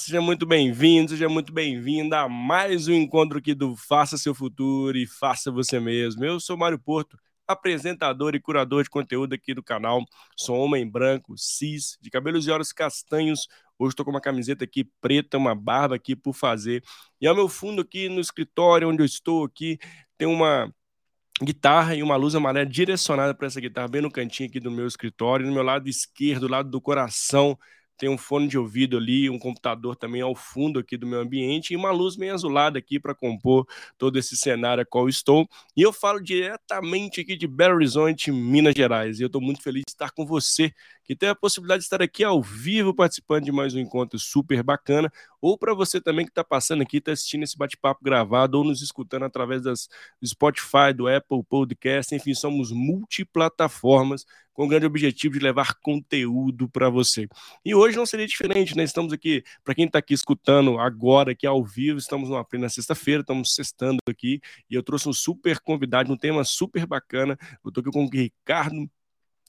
Seja muito bem-vindo, seja muito bem-vinda a mais um encontro aqui do Faça Seu Futuro e Faça Você Mesmo. Eu sou Mário Porto, apresentador e curador de conteúdo aqui do canal. Sou homem branco, cis, de cabelos e olhos castanhos. Hoje estou com uma camiseta aqui preta, uma barba aqui por fazer. E ao meu fundo aqui no escritório onde eu estou aqui, tem uma guitarra e uma luz amarela direcionada para essa guitarra bem no cantinho aqui do meu escritório. No meu lado esquerdo, lado do coração, tem um fone de ouvido ali, um computador também ao fundo aqui do meu ambiente e uma luz meio azulada aqui para compor todo esse cenário a qual estou. E eu falo diretamente aqui de Belo Horizonte, Minas Gerais. E eu estou muito feliz de estar com você, que tem a possibilidade de estar aqui ao vivo participando de mais um encontro super bacana, ou para você também que está passando aqui, está assistindo esse bate-papo gravado ou nos escutando através das, do Spotify, do Apple Podcast, enfim, somos multiplataformas com o grande objetivo de levar conteúdo para você. E hoje não seria diferente, né? Estamos aqui, para quem está aqui escutando agora, aqui ao vivo, estamos numa plena sexta-feira, estamos sextando aqui, e eu trouxe um super convidado, um tema super bacana. Eu estou aqui com o Ricardo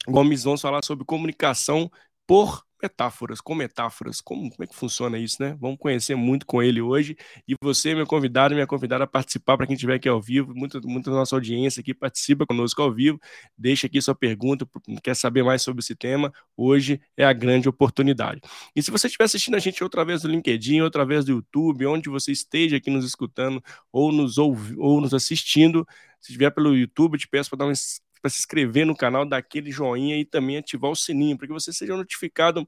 Gomes, vamos falar sobre comunicação por metáforas, com metáforas, como, como é que funciona isso, né? Vamos conhecer muito com ele hoje. E você, meu convidado, minha convidada a participar, para quem estiver aqui ao vivo, muita, muita nossa audiência aqui participa conosco ao vivo, deixa aqui sua pergunta, quer saber mais sobre esse tema, hoje é a grande oportunidade. E se você estiver assistindo a gente outra vez do LinkedIn, outra vez do YouTube, onde você esteja aqui nos escutando ou nos, ouvi, ou nos assistindo, se estiver pelo YouTube, te peço para dar um para se inscrever no canal, dar aquele joinha e também ativar o sininho, para que você seja notificado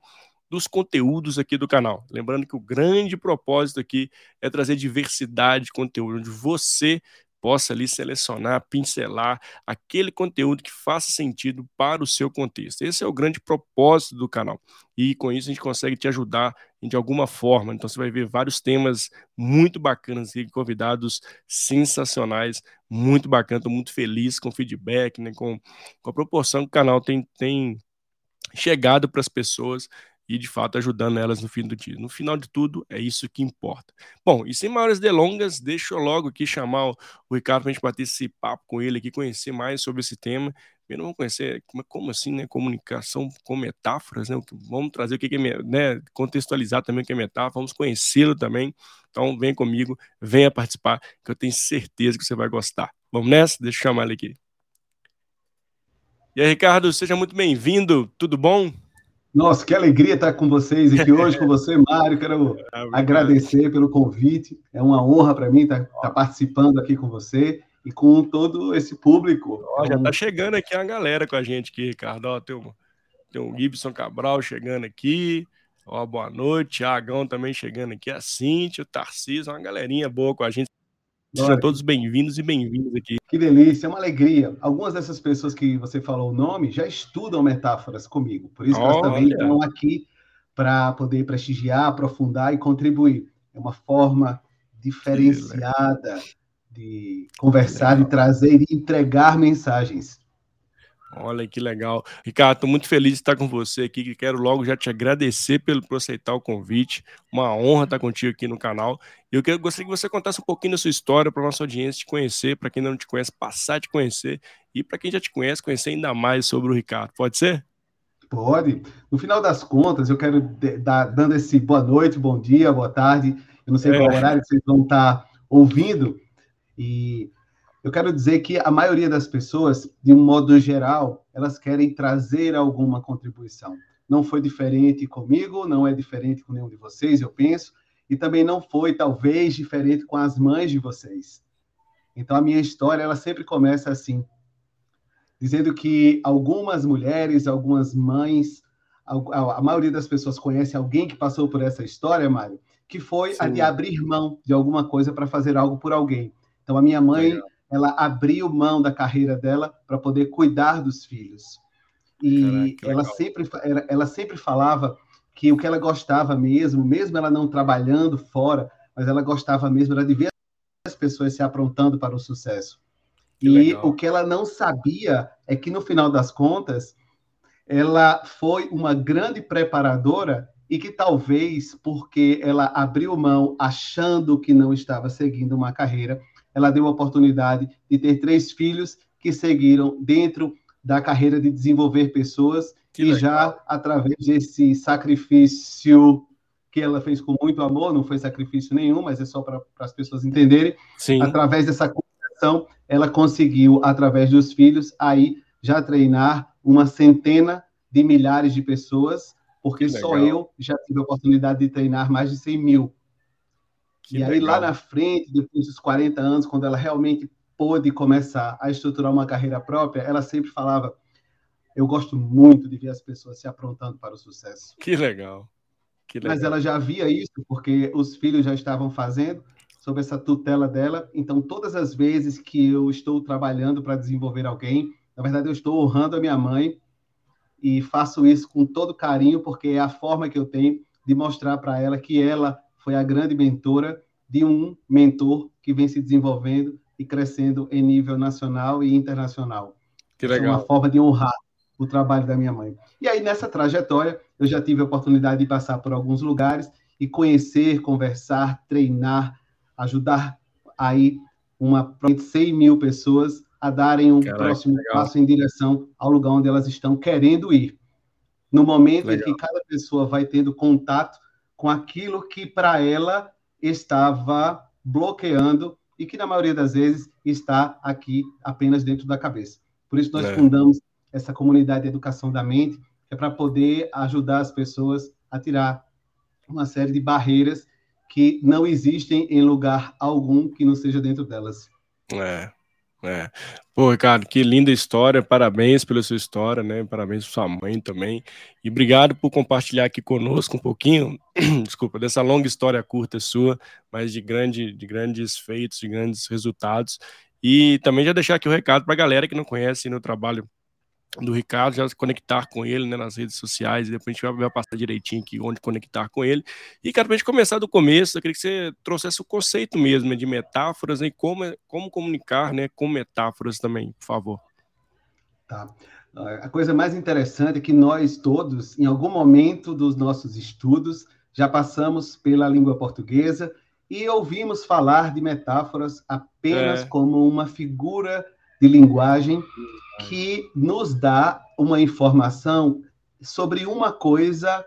dos conteúdos aqui do canal. Lembrando que o grande propósito aqui é trazer diversidade de conteúdo, onde você possa ali selecionar, pincelar aquele conteúdo que faça sentido para o seu contexto. Esse é o grande propósito do canal. E com isso a gente consegue te ajudar de alguma forma. Então você vai ver vários temas muito bacanas e convidados sensacionais, muito bacana. Estou muito feliz com o feedback, né, com, com a proporção que o canal tem, tem chegado para as pessoas e de fato ajudando elas no fim do dia. No final de tudo, é isso que importa. Bom, e sem maiores delongas, deixa eu logo aqui chamar o, Ricardo para a gente bater esse papo com ele aqui, conhecer mais sobre esse tema. Primeiro vamos conhecer como, como assim, né? Comunicação com metáforas, né? Vamos trazer o que é, né? Contextualizar também o que é metáfora, vamos conhecê-lo também. Então vem comigo, venha participar, que eu tenho certeza que você vai gostar. Vamos nessa? Deixa eu chamar ele aqui. E aí, Ricardo, seja muito bem-vindo, tudo bom? Nossa, que alegria estar com vocês aqui hoje, com você, Mário. Quero é agradecer pelo convite. É uma honra para mim estar, estar, participando aqui com você e com todo esse público. Ó, já está chegando aqui a galera com a gente aqui, Ricardo. Ó, tem, o, tem o Gibson Cabral chegando aqui. Ó, boa noite. Tiagão também chegando aqui. A Cintia, o Tarcísio, uma galerinha boa com a gente. Sejam todos bem-vindos e bem-vindos aqui. Que delícia, é uma alegria. Algumas dessas pessoas que você falou o nome já estudam metáforas comigo, por isso elas também estão aqui para poder prestigiar, aprofundar e contribuir. É uma forma diferenciada de conversar, de trazer e entregar mensagens. Olha que legal. Ricardo, estou muito feliz de estar com você aqui. Quero logo já te agradecer pelo por aceitar o convite. Uma honra estar contigo aqui no canal. Eu quero, gostaria que você contasse um pouquinho da sua história para a nossa audiência te conhecer, para quem não te conhece, passar a te conhecer, e para quem já te conhece, conhecer ainda mais sobre o Ricardo. Pode ser? Pode. No final das contas, eu quero dar dando esse boa noite, bom dia, boa tarde. Eu não sei é. qual horário que vocês vão estar ouvindo. E eu quero dizer que a maioria das pessoas, de um modo geral, elas querem trazer alguma contribuição. Não foi diferente comigo, não é diferente com nenhum de vocês, eu penso, e também não foi, talvez, diferente com as mães de vocês. Então, a minha história, ela sempre começa assim, dizendo que algumas mulheres, algumas mães, a, maioria das pessoas conhece alguém que passou por essa história, Mário, que foi Sim. a de abrir mão de alguma coisa para fazer algo por alguém. Então, a minha mãe, ela abriu mão da carreira dela para poder cuidar dos filhos. E Caraca, ela, sempre, ela sempre falava que o que ela gostava mesmo, mesmo ela não trabalhando fora, mas ela gostava mesmo era de ver as pessoas se aprontando para o sucesso. Que e legal. o que ela não sabia é que, no final das contas, ela foi uma grande preparadora e que talvez porque ela abriu mão achando que não estava seguindo uma carreira, ela deu a oportunidade de ter três filhos que seguiram dentro da carreira de desenvolver pessoas que e legal. já através desse sacrifício que ela fez com muito amor, não foi sacrifício nenhum, mas é só para as pessoas entenderem. Sim. Através dessa comunicação, ela conseguiu, através dos filhos, aí já treinar uma centena de milhares de pessoas, porque só eu já tive a oportunidade de treinar mais de 100 mil. Que e aí, legal. lá na frente, depois dos 40 anos, quando ela realmente pôde começar a estruturar uma carreira própria, ela sempre falava: Eu gosto muito de ver as pessoas se aprontando para o sucesso. Que legal. Que legal. Mas ela já via isso, porque os filhos já estavam fazendo, sob essa tutela dela. Então, todas as vezes que eu estou trabalhando para desenvolver alguém, na verdade, eu estou honrando a minha mãe e faço isso com todo carinho, porque é a forma que eu tenho de mostrar para ela que ela foi a grande mentora de um mentor que vem se desenvolvendo e crescendo em nível nacional e internacional. Que legal. É uma forma de honrar o trabalho da minha mãe. E aí, nessa trajetória, eu já tive a oportunidade de passar por alguns lugares e conhecer, conversar, treinar, ajudar aí uma 100 mil pessoas a darem um Caraca, próximo passo em direção ao lugar onde elas estão querendo ir. No momento legal. em que cada pessoa vai tendo contato com aquilo que para ela estava bloqueando e que na maioria das vezes está aqui apenas dentro da cabeça. Por isso nós é. fundamos essa comunidade de educação da mente, é para poder ajudar as pessoas a tirar uma série de barreiras que não existem em lugar algum que não seja dentro delas. É, é. Pô, Ricardo, que linda história. Parabéns pela sua história, né? Parabéns para sua mãe também. E obrigado por compartilhar aqui conosco um pouquinho, desculpa, dessa longa história curta sua, mas de, grande, de grandes feitos, de grandes resultados. E também já deixar aqui o recado para a galera que não conhece no trabalho do Ricardo, já se conectar com ele né, nas redes sociais, e depois a gente vai, vai passar direitinho aqui onde conectar com ele. E, cara, para a gente começar do começo, eu queria que você trouxesse o conceito mesmo né, de metáforas né, e como, como comunicar né, com metáforas também, por favor. Tá. A coisa mais interessante é que nós todos, em algum momento dos nossos estudos, já passamos pela língua portuguesa e ouvimos falar de metáforas apenas é. como uma figura de linguagem que nos dá uma informação sobre uma coisa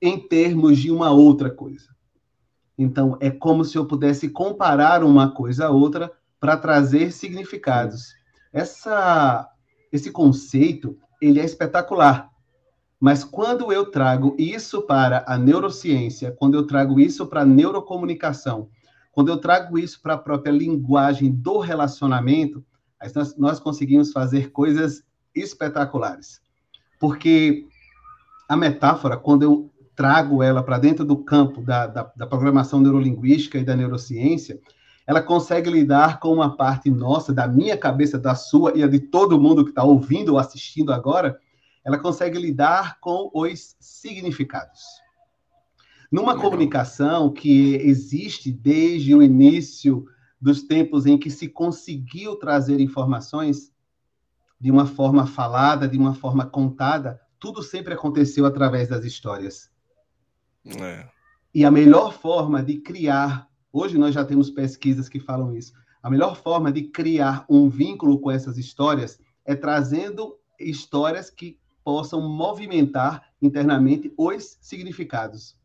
em termos de uma outra coisa. Então, é como se eu pudesse comparar uma coisa a outra para trazer significados. Essa, esse conceito, ele é espetacular. Mas quando eu trago isso para a neurociência, quando eu trago isso para a neurocomunicação, quando eu trago isso para a própria linguagem do relacionamento, nós, nós conseguimos fazer coisas espetaculares. Porque a metáfora, quando eu trago ela para dentro do campo da, da, da, programação neurolinguística e da neurociência, ela consegue lidar com uma parte nossa, da minha cabeça, da sua e a de todo mundo que está ouvindo ou assistindo agora, ela consegue lidar com os significados. Numa comunicação que existe desde o início dos tempos em que se conseguiu trazer informações de uma forma falada, de uma forma contada, tudo sempre aconteceu através das histórias. É. E a melhor forma de criar, hoje nós já temos pesquisas que falam isso, a melhor forma de criar um vínculo com essas histórias é trazendo histórias que possam movimentar internamente os significados.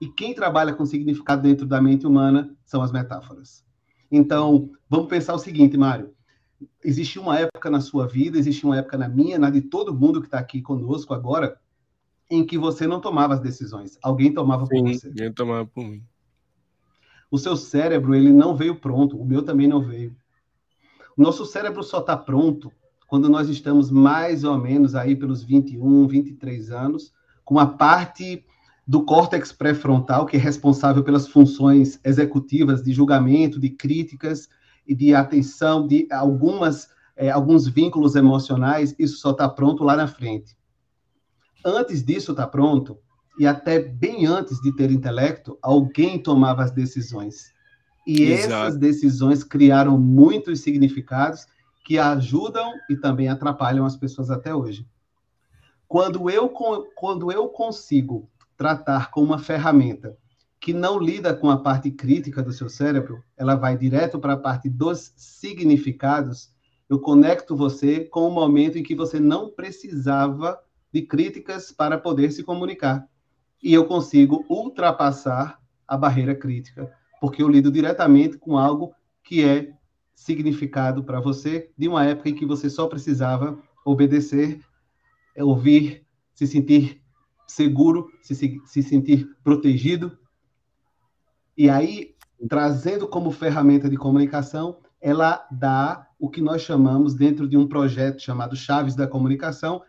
E quem trabalha com significado dentro da mente humana são as metáforas. Então, vamos pensar o seguinte, Mário. Existe uma época na sua vida, existe uma época na minha, na de todo mundo que está aqui conosco agora, em que você não tomava as decisões. Alguém tomava Sim, por você. Alguém tomava por mim. O seu cérebro, ele não veio pronto. O meu também não veio. O nosso cérebro só está pronto quando nós estamos mais ou menos aí pelos 21, 23 anos, com a parte do córtex pré-frontal, que é responsável pelas funções executivas de julgamento, de críticas e de atenção, de algumas, é, alguns vínculos emocionais, isso só está pronto lá na frente. Antes disso estar tá pronto, e até bem antes de ter intelecto, alguém tomava as decisões. E Exato. essas decisões criaram muitos significados que ajudam e também atrapalham as pessoas até hoje. Quando eu, quando eu consigo tratar com uma ferramenta que não lida com a parte crítica do seu cérebro, ela vai direto para a parte dos significados. Eu conecto você com o momento em que você não precisava de críticas para poder se comunicar. e eu consigo ultrapassar a barreira crítica, porque eu lido diretamente com algo que é significado para você de uma época em que você só precisava obedecer, ouvir, se sentir seguro, se, se sentir protegido. E aí, trazendo como ferramenta de comunicação, ela dá o que nós chamamos dentro de um projeto chamado Chaves da Comunicação,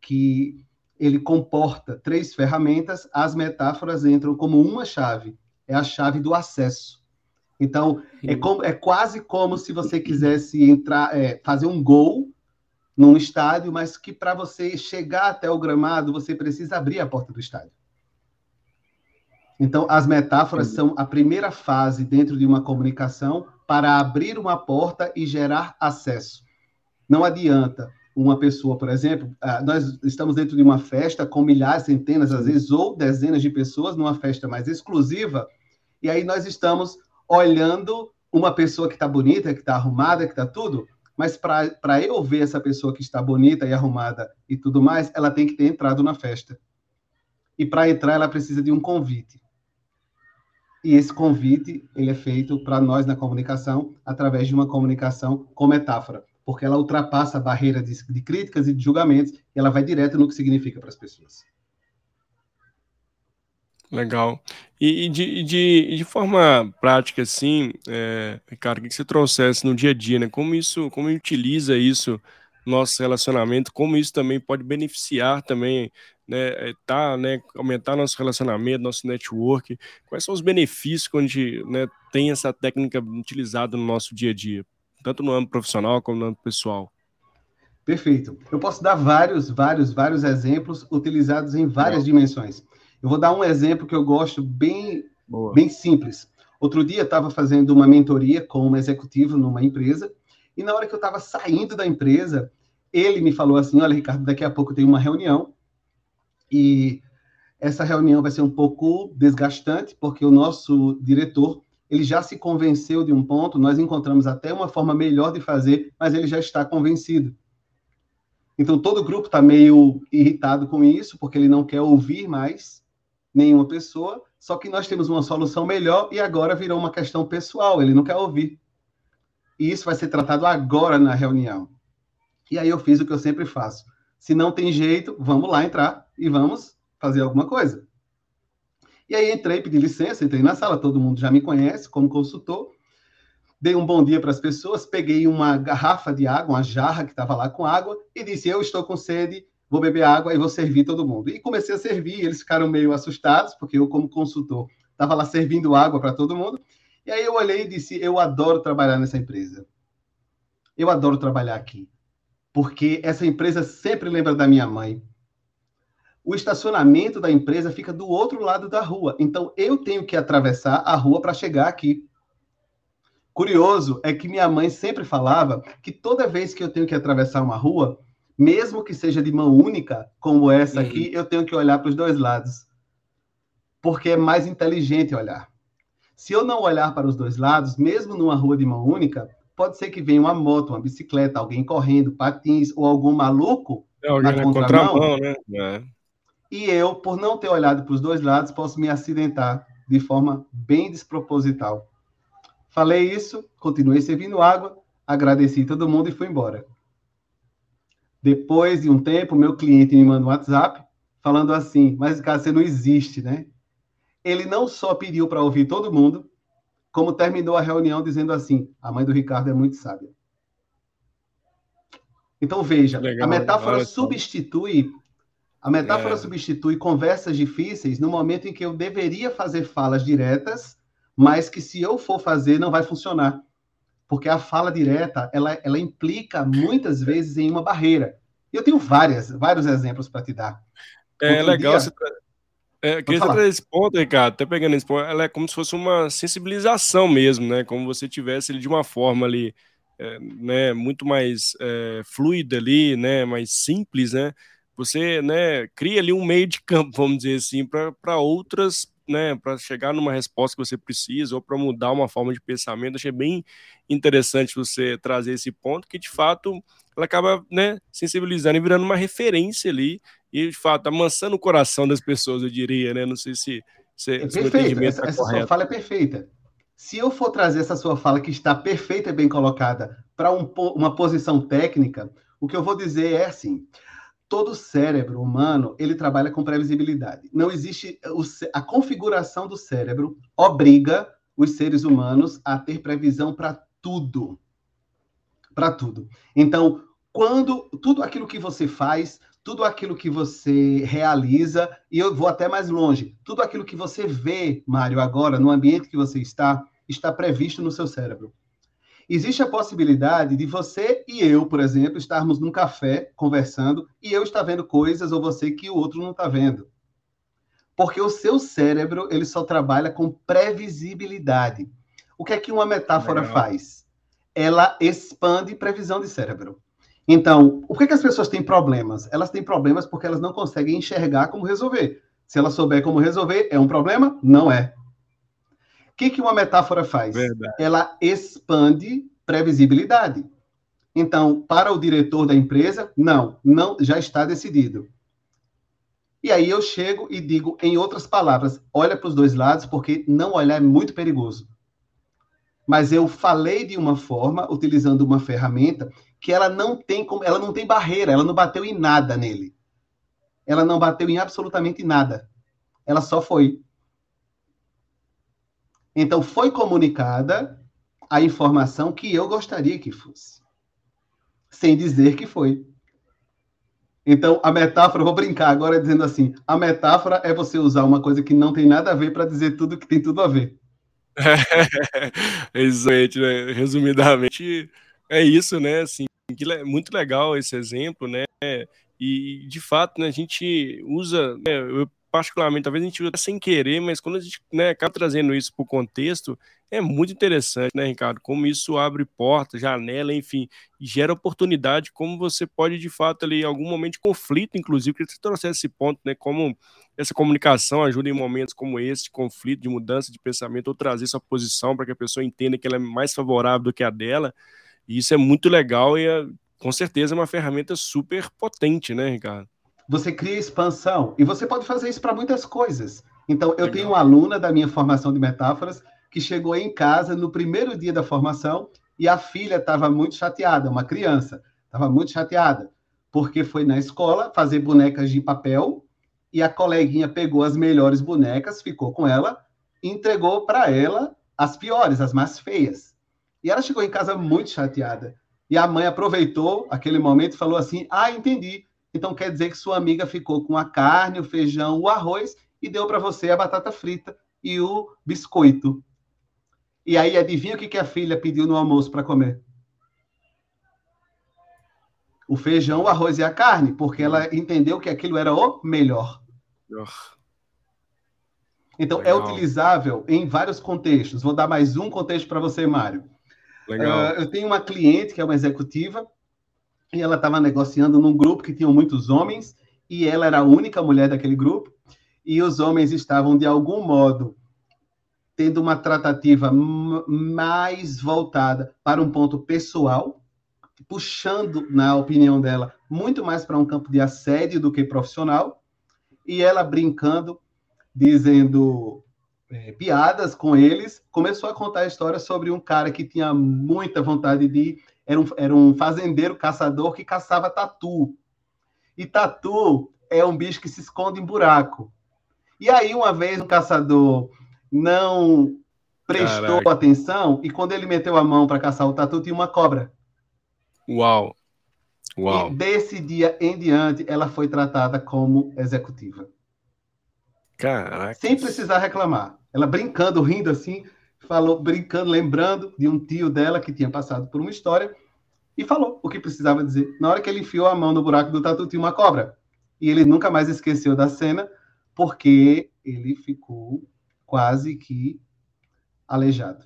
que ele comporta três ferramentas, as metáforas entram como uma chave, é a chave do acesso. Então, é, como, é quase como se você quisesse entrar, é, fazer um gol num estádio, mas que para você chegar até o gramado, você precisa abrir a porta do estádio. Então, as metáforas são a primeira fase dentro de uma comunicação para abrir uma porta e gerar acesso. Não adianta uma pessoa, por exemplo, ah, nós estamos dentro de uma festa com milhares, centenas, às vezes, ou dezenas de pessoas, numa festa mais exclusiva, e aí nós estamos olhando uma pessoa que está bonita, que está arrumada, que está tudo, mas para eu ver essa pessoa que está bonita e arrumada e tudo mais, ela tem que ter entrado na festa. E para entrar, ela precisa de um convite. E esse convite, ele é feito para nós na comunicação, através de uma comunicação com metáfora porque ela ultrapassa a barreira de, de críticas e de julgamentos e ela vai direto no que significa para as pessoas. Legal. E, e, de, de, de, forma prática, assim, é, Ricardo, o que você trouxesse no dia a dia, né? Como isso, como utiliza isso no nosso relacionamento, como isso também pode beneficiar também, né? É, tá, né? Aumentar nosso relacionamento, nosso network. Quais são os benefícios quando a gente né, tem essa técnica utilizada no nosso dia a dia? tanto no âmbito profissional como no âmbito pessoal? Perfeito. Eu posso dar vários, vários, vários exemplos utilizados em várias dimensões. Eu vou dar um exemplo que eu gosto bem, bem simples. Outro dia estava fazendo uma mentoria com um executivo numa empresa e na hora que eu estava saindo da empresa, ele me falou assim: "Olha, Ricardo, daqui a pouco tem uma reunião e essa reunião vai ser um pouco desgastante porque o nosso diretor ele já se convenceu de um ponto, nós encontramos até uma forma melhor de fazer, mas ele já está convencido. Então, todo o grupo está meio irritado com isso, porque ele não quer ouvir mais nenhuma pessoa, só que nós temos uma solução melhor e agora virou uma questão pessoal, ele não quer ouvir. E isso vai ser tratado agora na reunião. E aí eu fiz o que eu sempre faço. Se não tem jeito, vamos lá entrar e vamos fazer alguma coisa. E aí entrei, pedi licença, entrei na sala, todo mundo já me conhece como consultor. Dei um bom dia para as pessoas, peguei uma garrafa de água, uma jarra que estava lá com água, e disse: Eu estou com sede, vou beber água e vou servir todo mundo. E comecei a servir, eles ficaram meio assustados, porque eu, como consultor, estava lá servindo água para todo mundo. E aí eu olhei e disse: Eu adoro trabalhar nessa empresa. Eu adoro trabalhar aqui. Porque essa empresa sempre lembra da minha mãe o estacionamento da empresa fica do outro lado da rua. Então, eu tenho que atravessar a rua para chegar aqui. Curioso é que minha mãe sempre falava que toda vez que eu tenho que atravessar uma rua, mesmo que seja de mão única, como essa aqui, uhum. eu tenho que olhar para os dois lados. Porque é mais inteligente olhar. Se eu não olhar para os dois lados, mesmo numa rua de mão única, pode ser que venha uma moto, uma bicicleta, alguém correndo, patins ou algum maluco é, alguém na contramão, contramão né? É e eu, por não ter olhado para os dois lados, posso me acidentar de forma bem desproposital. Falei isso, continuei servindo água, agradeci todo mundo e fui embora. Depois de um tempo, meu cliente me manda um WhatsApp falando assim: Mas, cara, você não existe, né? Ele não só pediu para ouvir todo mundo, como terminou a reunião dizendo assim: A mãe do Ricardo é muito sábia. Então, veja, Legal, a metáfora substitui a metáfora é. substitui conversas difíceis no momento em que eu deveria fazer falas diretas, mas que se eu for fazer não vai funcionar. Porque a fala direta, ela, ela implica muitas vezes em uma barreira. E eu tenho várias, vários exemplos para te dar. É Outro legal dia... você é, queria trazer esse ponto, Ricardo, até pegando esse ponto, ela é como se fosse uma sensibilização mesmo, né? Como você tivesse ele de uma forma ali, é, né, muito mais é, fluida ali, né, mais simples, né? você né, cria ali um meio de campo, vamos dizer assim, para outras, né, para chegar numa resposta que você precisa ou para mudar uma forma de pensamento. Achei bem interessante você trazer esse ponto, que de fato ela acaba né, sensibilizando e virando uma referência ali e, de fato, amansando o coração das pessoas, eu diria, né? Não sei se. se é perfeito, essa, tá essa sua fala é perfeita. Se eu for trazer essa sua fala que está perfeita e bem colocada para um, uma posição técnica, o que eu vou dizer é assim: todo cérebro humano ele trabalha com previsibilidade. Não existe a configuração do cérebro obriga os seres humanos a ter previsão para tudo, para tudo. Então, quando tudo aquilo que você faz, tudo aquilo que você realiza, e eu vou até mais longe, tudo aquilo que você vê, Mário, agora no ambiente que você está, está previsto no seu cérebro. Existe a possibilidade de você e eu, por exemplo, estarmos num café conversando e eu estar vendo coisas ou você que o outro não está vendo. Porque o seu cérebro, ele só trabalha com previsibilidade. O que é que uma metáfora Legal. faz? Ela expande previsão de cérebro. Então, por que, que as pessoas têm problemas? Elas têm problemas porque elas não conseguem enxergar como resolver. Se ela souber como resolver, é um problema? Não é que, que uma metáfora faz? Verdade. Ela expande previsibilidade. Então, para o diretor da empresa, não, não já está decidido. E aí eu chego e digo, em outras palavras, olha para os dois lados, porque não olhar é muito perigoso. Mas eu falei de uma forma, utilizando uma ferramenta, que ela não tem como, ela não tem barreira, ela não bateu em nada nele. Ela não bateu em absolutamente nada. Ela só foi. Então, foi comunicada a informação que eu gostaria que fosse, sem dizer que foi. Então, a metáfora, vou brincar agora dizendo assim: a metáfora é você usar uma coisa que não tem nada a ver para dizer tudo que tem tudo a ver. Exatamente, né? Resumidamente, é isso, né? Assim, muito legal esse exemplo, né? E de fato, né, a gente usa, né, eu particularmente, talvez a gente usa sem querer, mas quando a gente né, acaba trazendo isso para o contexto, é muito interessante, né, Ricardo? Como isso abre porta, janela, enfim, gera oportunidade, como você pode, de fato, ali, em algum momento de conflito, inclusive, que você trouxesse esse ponto, né, como essa comunicação ajuda em momentos como esse, de conflito, de mudança de pensamento, ou trazer sua posição para que a pessoa entenda que ela é mais favorável do que a dela, e isso é muito legal e, é, com certeza, é uma ferramenta super potente, né, Ricardo? Você cria expansão. E você pode fazer isso para muitas coisas. Então, eu Legal. tenho uma aluna da minha formação de metáforas que chegou em casa no primeiro dia da formação e a filha estava muito chateada, uma criança, estava muito chateada, porque foi na escola fazer bonecas de papel e a coleguinha pegou as melhores bonecas, ficou com ela e entregou para ela as piores, as mais feias. E ela chegou em casa muito chateada. E a mãe aproveitou aquele momento e falou assim: Ah, entendi. Então quer dizer que sua amiga ficou com a carne, o feijão, o arroz e deu para você a batata frita e o biscoito. E aí adivinha o que, que a filha pediu no almoço para comer? O feijão, o arroz e a carne, porque ela entendeu que aquilo era o melhor. Então é Legal. é utilizável em vários contextos. Vou dar mais um contexto para você, Mário. Uh, eu tenho uma cliente que é uma executiva e ela estava negociando num grupo que tinha muitos homens e ela era a única mulher daquele grupo e os homens estavam de algum modo tendo uma tratativa mais voltada para um ponto pessoal, puxando, na opinião dela, muito mais para um campo de assédio do que profissional, e ela brincando, dizendo é, piadas com eles, começou a contar a história sobre um cara que tinha muita vontade de era um, era um fazendeiro caçador que caçava tatu. E tatu é um bicho que se esconde em buraco. E aí, uma vez, um caçador não prestou Caraca. atenção e quando ele meteu a mão para caçar o tatu, tinha uma cobra. Uau! Uau! E desse dia em diante, ela foi tratada como executiva. Caraca! Sem precisar reclamar. Ela brincando, rindo assim, falou, brincando, lembrando de um tio dela que tinha passado por uma história e falou o que precisava dizer. Na hora que ele enfiou a mão no buraco do tatu, tinha uma cobra. E ele nunca mais esqueceu da cena, porque ele ficou quase que aleijado.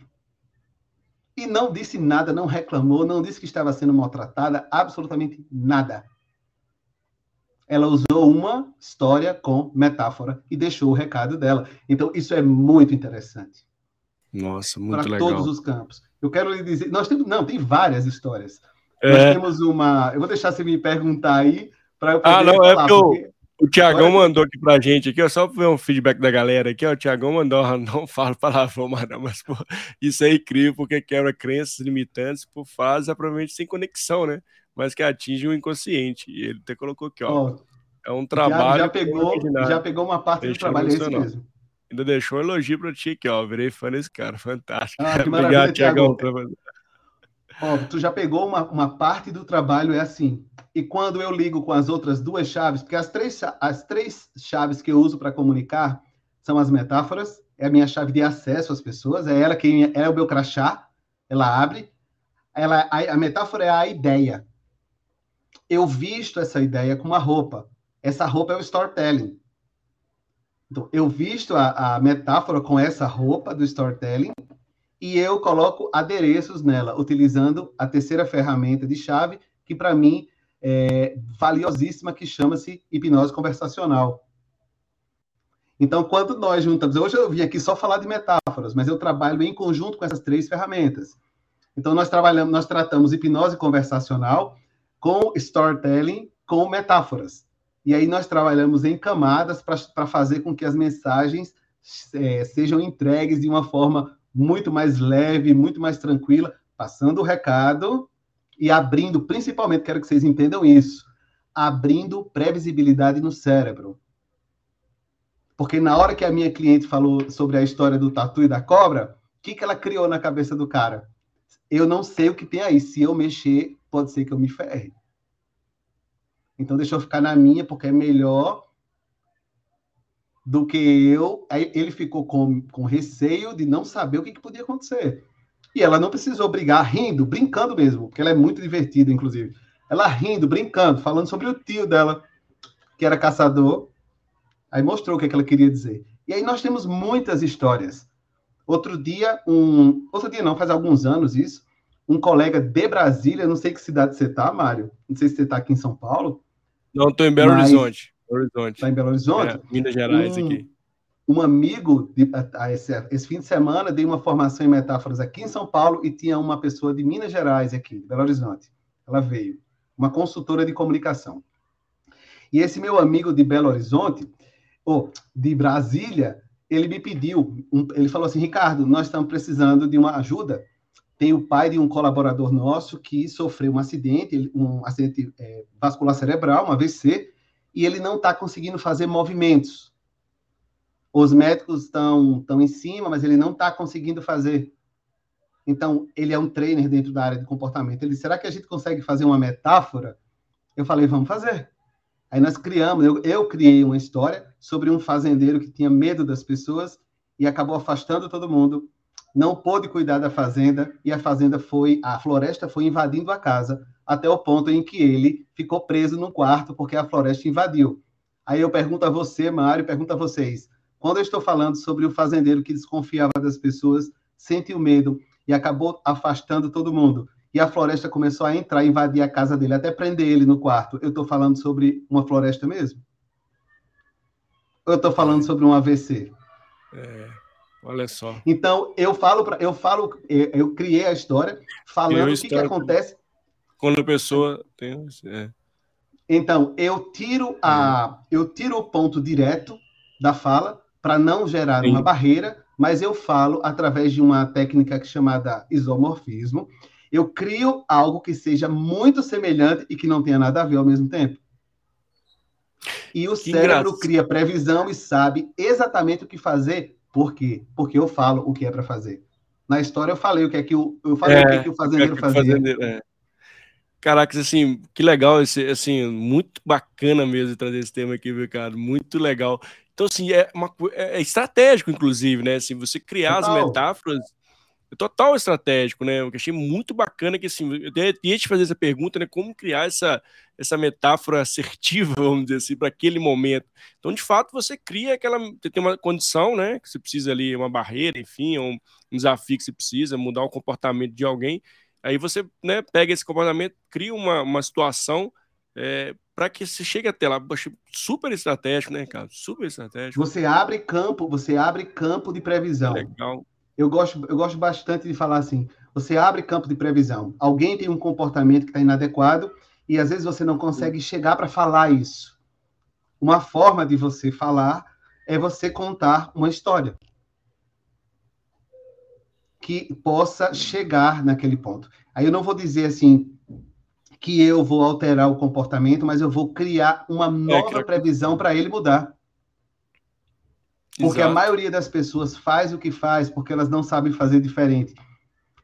E não disse nada, não reclamou, não disse que estava sendo maltratada, absolutamente nada. Ela usou uma história com metáfora e deixou o recado dela. Então, isso é muito interessante. Nossa, muito para legal. Para todos os campos. Eu quero lhe dizer, nós temos, não, tem várias histórias. É. Nós temos uma, eu vou deixar você me perguntar aí para eu ah, poder Ah, não, é falar, é porque eu, O Tiagão mandou aqui pra gente, aqui, ó, só ver um feedback da galera aqui, ó, o Tiagão mandou, não falo palavrão, mas não, mas pô, isso é incrível, porque quebra crenças limitantes por fase, provavelmente sem conexão, né? Mas que atinge o inconsciente. E ele até colocou aqui, ó. Oh, é um trabalho. Já pegou, já pegou uma parte do trabalho, é isso mesmo. Ainda deixou um elogio para ti aqui, ó. Virei fã desse cara, fantástico. Ah, que Obrigado, Tiagão. Tu já pegou uma, uma parte do trabalho, é assim. E quando eu ligo com as outras duas chaves, porque as três, as três chaves que eu uso para comunicar são as metáforas, é a minha chave de acesso às pessoas, é ela quem é o meu crachá, ela abre. Ela, a, a metáfora é a ideia. Eu visto essa ideia com uma roupa. Essa roupa é o storytelling. Então, eu visto a, a metáfora com essa roupa do storytelling e eu coloco adereços nela, utilizando a terceira ferramenta de chave, que para mim é valiosíssima, que chama-se hipnose conversacional. Então, quando nós juntamos, hoje eu vim aqui só falar de metáforas, mas eu trabalho em conjunto com essas três ferramentas. Então, nós trabalhamos, nós tratamos hipnose conversacional com storytelling, com metáforas. E aí nós trabalhamos em camadas para fazer com que as mensagens é, sejam entregues de uma forma muito mais leve, muito mais tranquila, passando o recado e abrindo, principalmente, quero que vocês entendam isso, abrindo previsibilidade no cérebro. Porque na hora que a minha cliente falou sobre a história do tatu e da cobra, o que, que ela criou na cabeça do cara? Eu não sei o que tem aí. Se eu mexer, pode ser que eu me ferre. Então deixa eu ficar na minha, porque é melhor do que eu. Aí ele ficou com, com receio de não saber o que, que podia acontecer. E ela não precisou brigar, rindo, brincando mesmo, porque ela é muito divertida, inclusive. Ela rindo, brincando, falando sobre o tio dela, que era caçador. Aí mostrou o que, é que ela queria dizer. E aí nós temos muitas histórias. Outro dia, um. Outro dia não, faz alguns anos isso. Um colega de Brasília, não sei que cidade você está, Mário. Não sei se você está aqui em São Paulo. Não, estou em Belo mas... Horizonte. Horizonte. Está em Belo Horizonte? É, Minas Gerais um, aqui. Um amigo, de, a, a, esse, esse, fim de semana, dei uma formação em metáforas aqui em São Paulo e tinha uma pessoa de Minas Gerais aqui, Belo Horizonte. Ela veio, uma consultora de comunicação. E esse meu amigo de Belo Horizonte, ou de Brasília, ele me pediu, um, ele falou assim, Ricardo, nós estamos precisando de uma ajuda tem o pai de um colaborador nosso que sofreu um acidente, um acidente é, vascular cerebral, um AVC, e ele não está conseguindo fazer movimentos. Os médicos estão estão em cima, mas ele não está conseguindo fazer. Então, ele é um trainer dentro da área de comportamento. Ele, será que a gente consegue fazer uma metáfora? Eu falei, vamos fazer. Aí nós criamos, eu, eu criei uma história sobre um fazendeiro que tinha medo das pessoas e acabou afastando todo mundo não pôde cuidar da fazenda e a fazenda foi, a floresta foi invadindo a casa até o ponto em que ele ficou preso no quarto porque a floresta invadiu. Aí eu pergunto a você, Mário, pergunto a vocês, quando eu estou falando sobre o fazendeiro que desconfiava das pessoas, sentiu medo e acabou afastando todo mundo, e a floresta começou a entrar, invadir a casa dele, até prender ele no quarto, eu estou falando sobre uma floresta mesmo? Ou eu estou falando sobre um AVC? É. Olha só. Então, eu falo, pra, eu falo, eu criei a história falando o que, que acontece. Quando a pessoa tem. É. Então, eu tiro a, eu tiro o ponto direto da fala para não gerar Sim. uma barreira, mas eu falo através de uma técnica é chamada isomorfismo. Eu crio algo que seja muito semelhante e que não tenha nada a ver ao mesmo tempo. E o que cérebro graça. cria previsão e sabe exatamente o que fazer por quê? Porque eu falo o que é para fazer. Na história eu falei o que é que o, eu falei é, o que, é que o fazendeiro é que fazia. Fazendeiro, é. Caraca, assim, que legal esse, assim, muito bacana mesmo trazer esse tema aqui, viu, cara? Muito legal. Então, assim, é, uma, é, é estratégico, inclusive, né? Assim, você criar Total. as metáforas total estratégico, né? Eu achei muito bacana que assim, eu ia te fazer essa pergunta, né? Como criar essa, essa metáfora assertiva, vamos dizer assim, para aquele momento. Então, de fato, você cria aquela. Tem uma condição, né? Que você precisa ali, uma barreira, enfim, um, um desafio que você precisa, mudar o comportamento de alguém. Aí você né, pega esse comportamento, cria uma, uma situação é, para que você chegue até lá. Super estratégico, né, cara? Super estratégico. Você abre campo, você abre campo de previsão. Legal eu gosto, eu gosto bastante de falar assim: você abre campo de previsão. Alguém tem um comportamento que está inadequado e às vezes você não consegue chegar para falar isso. uma forma de você falar é você contar uma história que possa chegar naquele ponto. Aí eu não vou dizer assim que eu vou alterar o comportamento, mas eu vou criar uma é, nova é, previsão para ele mudar. Porque Exato. a maioria das pessoas faz o que faz porque elas não sabem fazer diferente.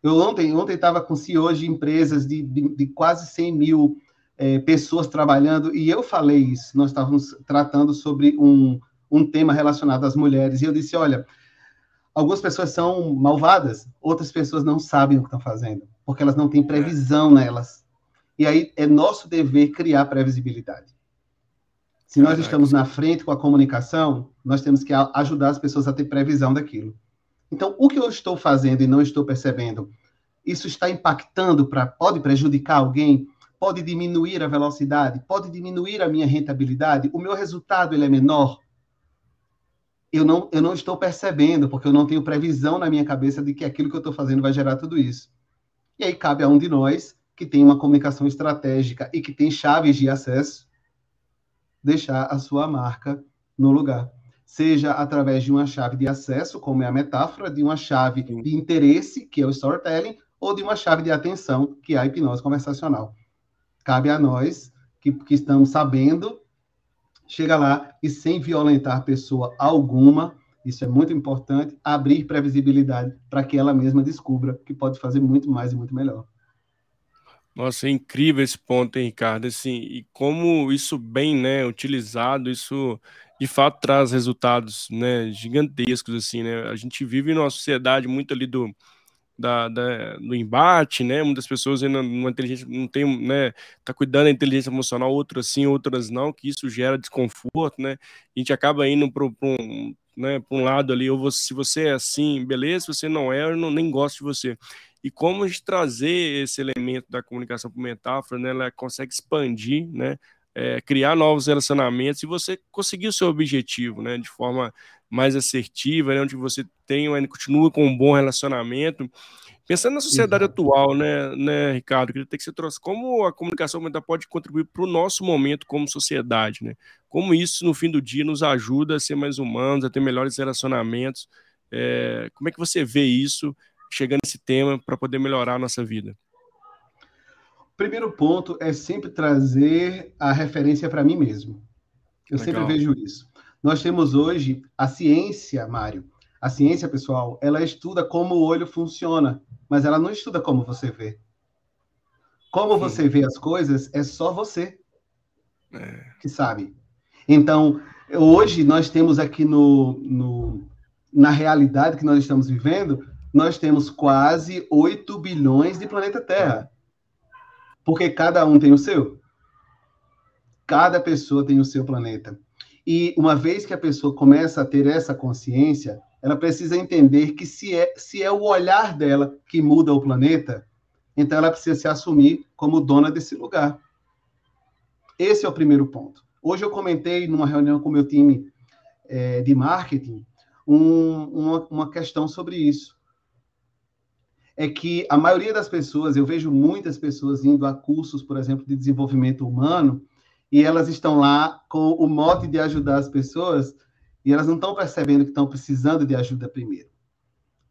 Eu ontem ontem estava com CEOs de empresas de, de, de quase 100 mil é, pessoas trabalhando, e eu falei isso, nós estávamos tratando sobre um, um tema relacionado às mulheres, e eu disse, olha, algumas pessoas são malvadas, outras pessoas não sabem o que estão fazendo, porque elas não têm previsão nelas. E aí é nosso dever criar previsibilidade. Se nós estamos na frente com a comunicação, nós temos que ajudar as pessoas a ter previsão daquilo. Então, o que eu estou fazendo e não estou percebendo, isso está impactando para pode prejudicar alguém? Pode diminuir a velocidade? Pode diminuir a minha rentabilidade? O meu resultado ele é menor? Eu não, eu não estou percebendo, porque eu não tenho previsão na minha cabeça de que aquilo que eu estou fazendo vai gerar tudo isso. E aí cabe a um de nós, que tem uma comunicação estratégica e que tem chaves de acesso, deixar a sua marca no lugar seja através de uma chave de acesso, como é a metáfora, de uma chave de interesse, que é o storytelling, ou de uma chave de atenção, que é a hipnose conversacional. Cabe a nós, que, que estamos sabendo, chega lá e sem violentar pessoa alguma, isso é muito importante, abrir previsibilidade para que ela mesma descubra que pode fazer muito mais e muito melhor. Nossa, é incrível esse ponto, hein, Ricardo? Assim, e como isso bem, né, utilizado, isso de fato traz resultados, né, gigantescos, assim, né? A gente vive numa sociedade muito ali do, da, da, do embate, né? Muitas pessoas ainda inteligência não tem, né? Tá cuidando da inteligência emocional, outras sim, outras não, que isso gera desconforto, né? A gente acaba indo para um, né, um lado ali, ou se você é assim, beleza, se você não é, eu não, nem gosto de você e como a gente trazer esse elemento da comunicação por metáfora, né, ela consegue expandir, né, é, criar novos relacionamentos e você conseguir o seu objetivo, né, de forma mais assertiva, né, onde você tem, continua com um bom relacionamento. Pensando na sociedade Exato. atual, né, né, Ricardo, queria ter que você trouxe como a comunicação pode contribuir para o nosso momento como sociedade, né? Como isso, no fim do dia, nos ajuda a ser mais humanos, a ter melhores relacionamentos. É, como é que você vê isso chegando nesse tema para poder melhorar a nossa vida? Primeiro ponto é sempre trazer a referência para mim mesmo. Eu Legal. sempre vejo isso. Nós temos hoje a ciência, Mário. A ciência, pessoal, ela estuda como o olho funciona, mas ela não estuda como você vê. Como Sim. você vê as coisas é só você é. que sabe. Então, hoje nós temos aqui no, no, na realidade que nós estamos vivendo, nós temos quase 8 bilhões de planeta Terra. Porque cada um tem o seu. Cada pessoa tem o seu planeta. E uma vez que a pessoa começa a ter essa consciência, ela precisa entender que se é, se é o olhar dela que muda o planeta, então ela precisa se assumir como dona desse lugar. Esse é o primeiro ponto. Hoje eu comentei numa reunião com meu time é, de marketing um, uma, uma questão sobre isso é que a maioria das pessoas, eu vejo muitas pessoas indo a cursos, por exemplo, de desenvolvimento humano, e elas estão lá com o mote de ajudar as pessoas, e elas não estão percebendo que estão precisando de ajuda primeiro.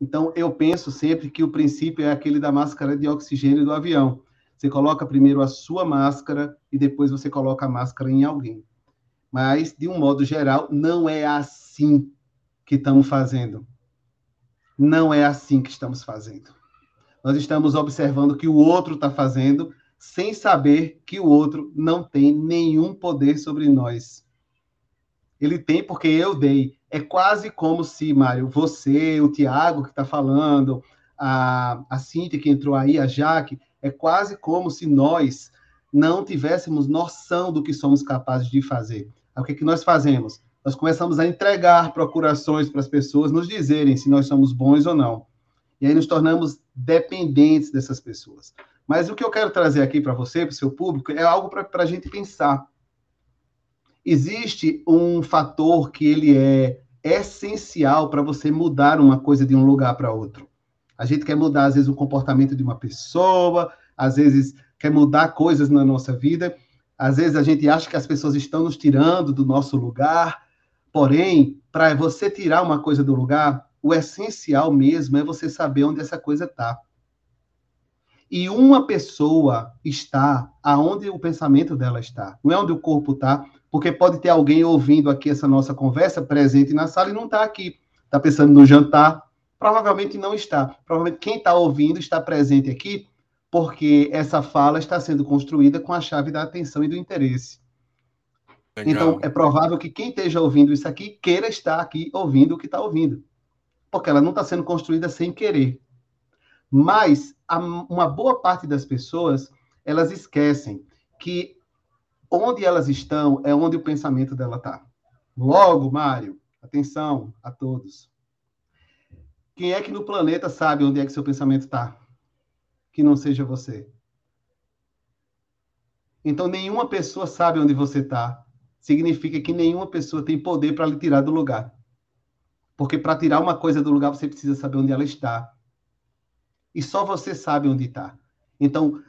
Então, eu penso sempre que o princípio é aquele da máscara de oxigênio do avião. Você coloca primeiro a sua máscara e depois você coloca a máscara em alguém. Mas, de um modo geral, não é assim que estamos fazendo. Não é assim que estamos fazendo. Nós estamos observando o que o outro está fazendo, sem saber que o outro não tem nenhum poder sobre nós. Ele tem porque eu dei. É quase como se, Mário, você, o Tiago que está falando, a, a Cíntia que entrou aí, a Jaque, é quase como se nós não tivéssemos noção do que somos capazes de fazer. O que, é que nós fazemos? Nós começamos a entregar procurações para as pessoas nos dizerem se nós somos bons ou não. E aí nos tornamos dependentes dessas pessoas. Mas o que eu quero trazer aqui para você, para o seu público, é algo para a gente pensar. Existe um fator que ele é essencial para você mudar uma coisa de um lugar para outro. A gente quer mudar, às vezes, o comportamento de uma pessoa, às vezes quer mudar coisas na nossa vida. Às vezes a gente acha que as pessoas estão nos tirando do nosso lugar, porém, para você tirar uma coisa do lugar, o essencial mesmo é você saber onde essa coisa está. E uma pessoa está aonde o pensamento dela está, não é onde o corpo está, porque pode ter alguém ouvindo aqui essa nossa conversa presente na sala e não está aqui. Está pensando no jantar, provavelmente não está. Provavelmente quem está ouvindo está presente aqui porque essa fala está sendo construída com a chave da atenção e do interesse. Legal. Então, é provável que quem esteja ouvindo isso aqui queira estar aqui ouvindo o que está ouvindo, porque ela não está sendo construída sem querer. Mas a, uma boa parte das pessoas elas esquecem que onde elas estão é onde o pensamento dela está. Logo, Mário, atenção a todos. Quem é que no planeta sabe onde é que seu pensamento está? que não seja você. Então, nenhuma pessoa sabe onde você está. Significa que nenhuma pessoa tem poder para lhe tirar do lugar. Porque para tirar uma coisa do lugar, você precisa saber onde ela está. E só você sabe onde está. Então,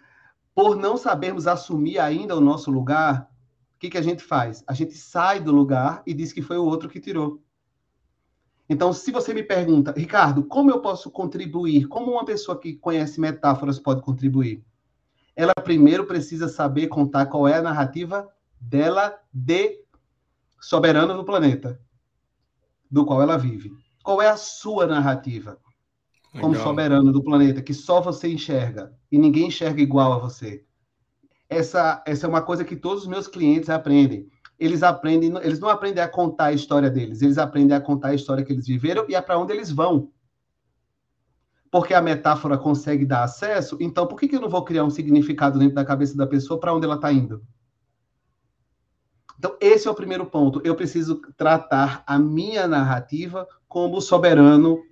por não sabermos assumir ainda o nosso lugar, o que, que a gente faz? A gente sai do lugar e diz que foi o outro que tirou. Então, se você me pergunta, Ricardo, como eu posso contribuir? Como uma pessoa que conhece metáforas pode contribuir? Ela primeiro precisa saber contar qual é a narrativa dela de soberano no planeta, do qual ela vive. Qual é a sua narrativa Legal. como soberano do planeta, que só você enxerga e ninguém enxerga igual a você? Essa, essa é uma coisa que todos os meus clientes aprendem eles aprendem, eles não aprendem a contar a história deles, eles aprendem a contar a história que eles viveram e é para onde eles vão. Porque a metáfora consegue dar acesso, então por que, que eu não vou criar um significado dentro da cabeça da pessoa para onde ela está indo? Então, esse é o primeiro ponto. Eu preciso tratar a minha narrativa como soberano,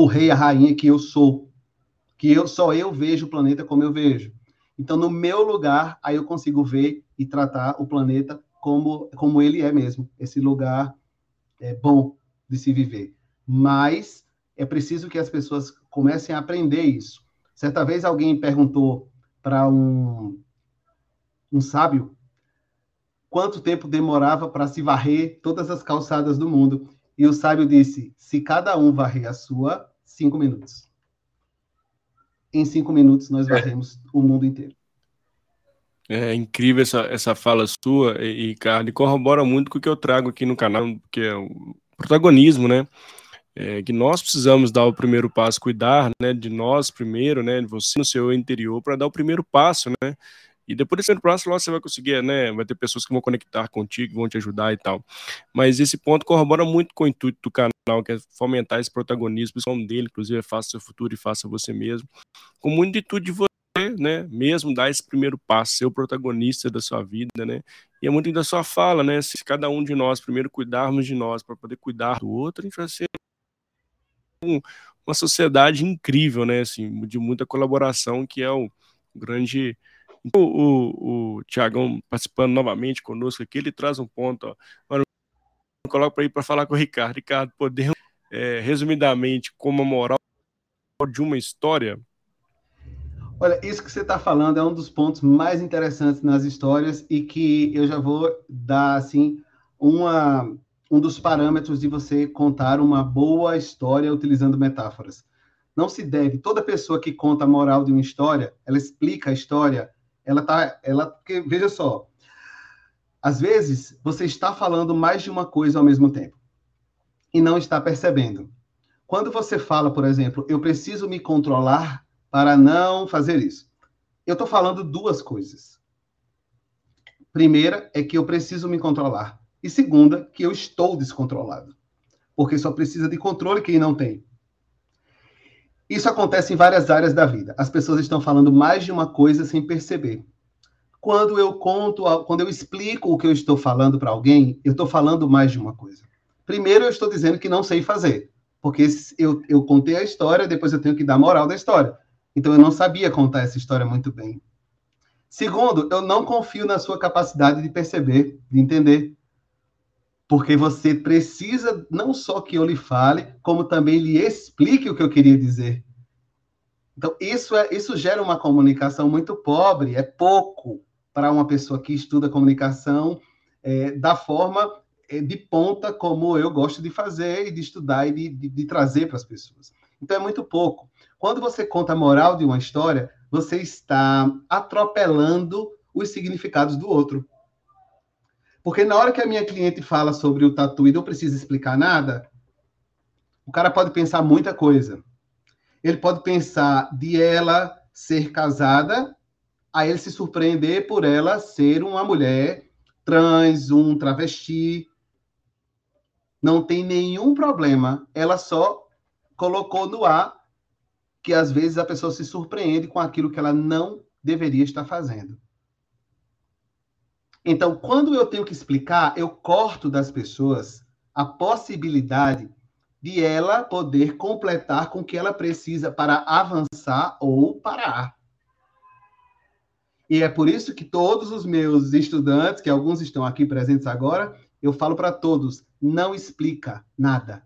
o rei, a rainha que eu sou. Que eu só eu vejo o planeta como eu vejo. Então, no meu lugar, aí eu consigo ver e tratar o planeta como, como ele é mesmo, esse lugar é bom de se viver. Mas é preciso que as pessoas comecem a aprender isso. Certa vez alguém perguntou para um, um sábio quanto tempo demorava para se varrer todas as calçadas do mundo. E o sábio disse: se cada um varrer a sua, cinco minutos. Em cinco minutos nós é. varremos é. o mundo inteiro. É incrível essa, essa fala sua, e, Ricardo, e corrobora muito com o que eu trago aqui no canal, que é o protagonismo, né? É, que nós precisamos dar o primeiro passo, cuidar né, de nós primeiro, né, de você no seu interior, para dar o primeiro passo, né? E depois desse primeiro passo, você vai conseguir, né? Vai ter pessoas que vão conectar contigo, vão te ajudar e tal. Mas esse ponto corrobora muito com o intuito do canal, que é fomentar esse protagonismo, o dele, inclusive, é faça seu futuro e faça você mesmo, com muito intuito de você né, mesmo dar esse primeiro passo, ser o protagonista da sua vida, né? E é muito da sua fala, né? Se cada um de nós primeiro cuidarmos de nós para poder cuidar do outro, a gente vai ser um, uma sociedade incrível, né? Assim, de muita colaboração, que é o grande o, o, o Tiagão participando novamente conosco aqui, ele traz um ponto, ó. Mano, coloco para ir para falar com o Ricardo. Ricardo, podemos, é, resumidamente, como a moral de uma história, Olha, isso que você está falando é um dos pontos mais interessantes nas histórias e que eu já vou dar, assim, uma, um dos parâmetros de você contar uma boa história utilizando metáforas. Não se deve, toda pessoa que conta a moral de uma história, ela explica a história, ela tá, ela, porque, veja só, às vezes você está falando mais de uma coisa ao mesmo tempo e não está percebendo. Quando você fala, por exemplo, eu preciso me controlar para não fazer isso. Eu estou falando duas coisas. Primeira é que eu preciso me controlar. E segunda, que eu estou descontrolado. Porque só precisa de controle quem não tem. Isso acontece em várias áreas da vida. As pessoas estão falando mais de uma coisa sem perceber. Quando eu conto, quando eu explico o que eu estou falando para alguém, eu estou falando mais de uma coisa. Primeiro, eu estou dizendo que não sei fazer, porque eu, eu contei a história, depois eu tenho que dar moral da história. Então eu não sabia contar essa história muito bem. Segundo, eu não confio na sua capacidade de perceber, de entender. Porque você precisa não só que eu lhe fale, como também lhe explique o que eu queria dizer. Então, isso, é, isso gera uma comunicação muito pobre, é pouco para uma pessoa que estuda comunicação é, da forma é, de ponta como eu gosto de fazer e de estudar e de, de, de trazer para as pessoas. Então é muito pouco. Quando você conta a moral de uma história, você está atropelando os significados do outro. Porque na hora que a minha cliente fala sobre o tatu e não precisa explicar nada, o cara pode pensar muita coisa. Ele pode pensar de ela ser casada, a ele se surpreender por ela ser uma mulher trans, um travesti. Não tem nenhum problema. Ela só colocou no ar que às vezes a pessoa se surpreende com aquilo que ela não deveria estar fazendo. Então, quando eu tenho que explicar, eu corto das pessoas a possibilidade de ela poder completar com o que ela precisa para avançar ou parar. E é por isso que todos os meus estudantes, que alguns estão aqui presentes agora, eu falo para todos: não explica nada.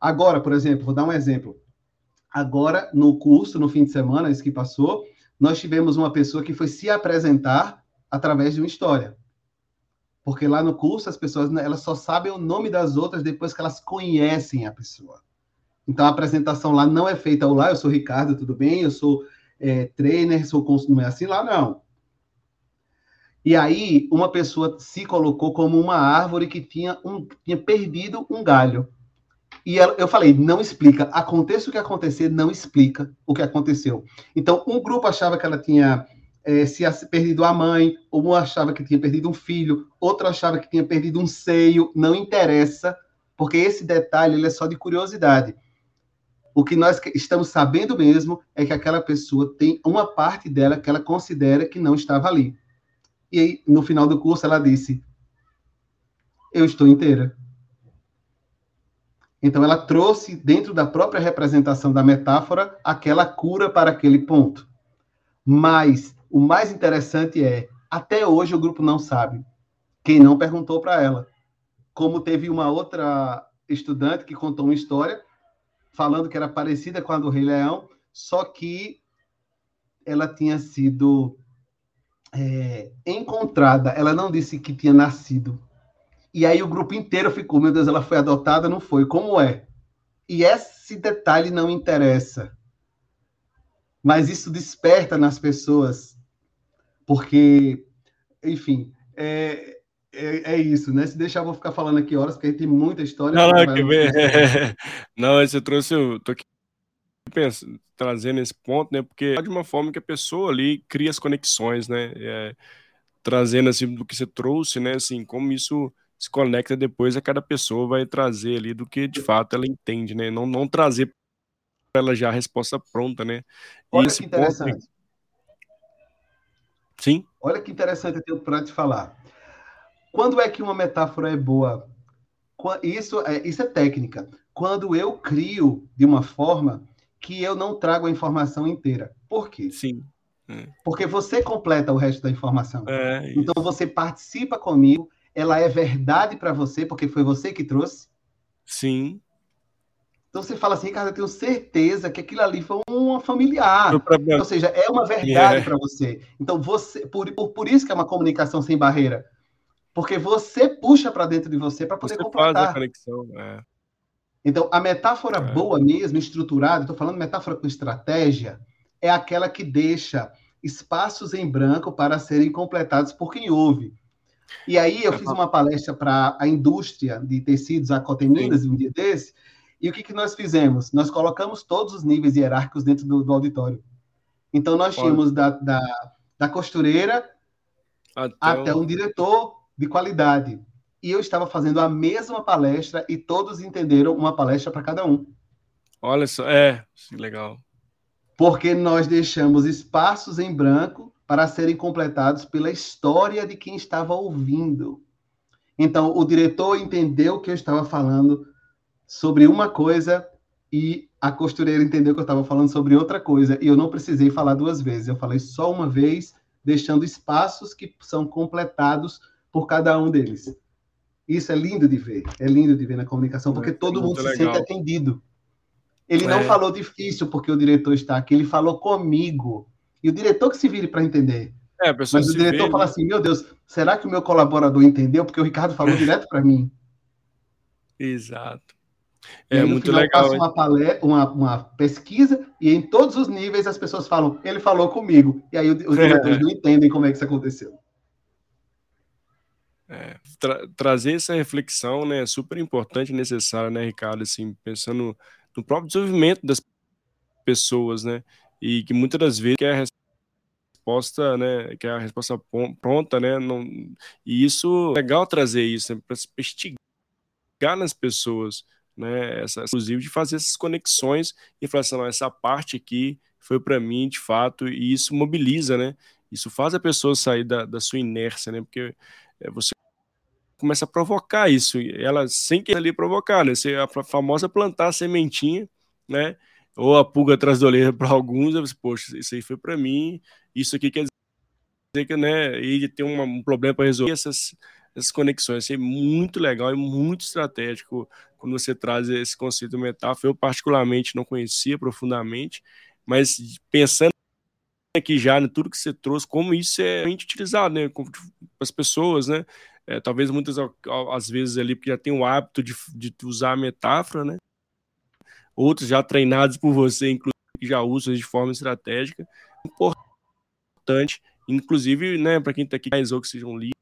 Agora, por exemplo, vou dar um exemplo. Agora, no curso, no fim de semana, isso que passou, nós tivemos uma pessoa que foi se apresentar através de uma história. Porque lá no curso as pessoas né, elas só sabem o nome das outras depois que elas conhecem a pessoa. Então a apresentação lá não é feita lá, eu sou Ricardo, tudo bem? Eu sou é, trainer, sou não é assim lá não. E aí uma pessoa se colocou como uma árvore que tinha um tinha perdido um galho. E ela, eu falei, não explica. Aconteça o que acontecer, não explica o que aconteceu. Então, um grupo achava que ela tinha é, se perdido a mãe, um achava que tinha perdido um filho, outro achava que tinha perdido um seio, não interessa, porque esse detalhe ele é só de curiosidade. O que nós estamos sabendo mesmo é que aquela pessoa tem uma parte dela que ela considera que não estava ali. E aí, no final do curso, ela disse: Eu estou inteira. Então, ela trouxe, dentro da própria representação da metáfora, aquela cura para aquele ponto. Mas o mais interessante é, até hoje o grupo não sabe. Quem não perguntou para ela. Como teve uma outra estudante que contou uma história falando que era parecida com a do Rei Leão, só que ela tinha sido é, encontrada. Ela não disse que tinha nascido. E aí o grupo inteiro ficou, meu Deus, ela foi adotada? Não foi. Como é? E esse detalhe não interessa. Mas isso desperta nas pessoas porque, enfim, é, é, é, isso, né? Se deixar, vou ficar falando aqui horas, porque tem muita história. Não, não, que não, você trouxe, eu tô aqui pensando, trazendo esse ponto, né? Porque é de uma forma que a pessoa ali cria as conexões, né? É, trazendo assim do que você trouxe, né? Assim, como isso se conecta depois a cada pessoa vai trazer ali do que de fato ela entende, né? Não, não trazer para ela já a resposta pronta, né? Olha que interessante. Ponto, Sim. Olha que interessante eu tenho para te falar. Quando é que uma metáfora é boa? Isso é, isso é técnica. Quando eu crio de uma forma que eu não trago a informação inteira. Por quê? Sim. É. Porque você completa o resto da informação. É, então você participa comigo, ela é verdade para você, porque foi você que trouxe. Sim. Então você fala assim, Ricardo, eu tenho certeza que aquilo ali foi uma familiar. Ou seja, é uma verdade yeah. para você. Então você, por, por, por, isso que é uma comunicação sem barreira. Porque você puxa para dentro de você para poder você completar. Faz a conexão, é. Então, a metáfora é. boa mesmo, estruturada, estou falando metáfora com estratégia, é aquela que deixa espaços em branco para serem completados por quem ouve. E aí eu fiz uma palestra para a indústria de tecidos acoteminas um dia desse, e o que, que nós fizemos? Nós colocamos todos os níveis hierárquicos dentro do, do auditório. Então, nós tínhamos da, da, da costureira até, até um diretor de qualidade. E eu estava fazendo a mesma palestra e todos entenderam uma palestra para cada um. Olha só, é, legal. Porque nós deixamos espaços em branco para serem completados pela história de quem estava ouvindo. Então, o diretor entendeu o que eu estava falando, sobre uma coisa e a costureira entendeu que eu estava falando sobre outra coisa e eu não precisei falar duas vezes. Eu falei só uma vez, deixando espaços que são completados por cada um deles. Isso é lindo de ver, é lindo de ver na comunicação, porque é, todo mundo se legal. sente atendido. Ele é. não falou difícil porque o diretor está aqui, ele falou comigo. E o diretor que se vire para entender. É, Mas o diretor vê, fala né? assim: meu Deus, será que o meu colaborador entendeu? Porque o Ricardo falou direto para mim. Exato. É aí, muito final, legal. Passa uma, uma, uma, pesquisa e em todos os níveis as pessoas falam, ele falou comigo. E aí os diretores é. não entendem como é que isso aconteceu. É, tra trazer essa reflexão né, é super importante e necessária, né, Ricardo? Assim, pensando no próprio desenvolvimento das pessoas, né? E que muitas das vezes quer a resposta, né? Quer a resposta pronta, né? Não, e isso é legal trazer isso, né, para investigar nas pessoas né, essa, inclusive de fazer essas conexões e falar assim, essa parte aqui foi para mim de fato, e isso mobiliza, né? Isso faz a pessoa sair da, da sua inércia, né? Porque é, você começa a provocar isso, ela sem querer ali provocar, né? Você, a famosa plantar a sementinha, né? Ou a pulga atrás da orelha para alguns, eu, poxa, isso aí foi para mim, isso aqui quer dizer que, né, ele tem um, um problema para resolver essas essas conexões. é muito legal e muito estratégico quando você traz esse conceito metáfora. Eu, particularmente, não conhecia profundamente, mas pensando aqui já em tudo que você trouxe, como isso é utilizado né, com as pessoas, né? É, talvez muitas às vezes ali, porque já tem o hábito de, de usar a metáfora, né? Outros já treinados por você, inclusive, já usam de forma estratégica. Importante, inclusive, né, para quem está aqui, ou que sejam líderes,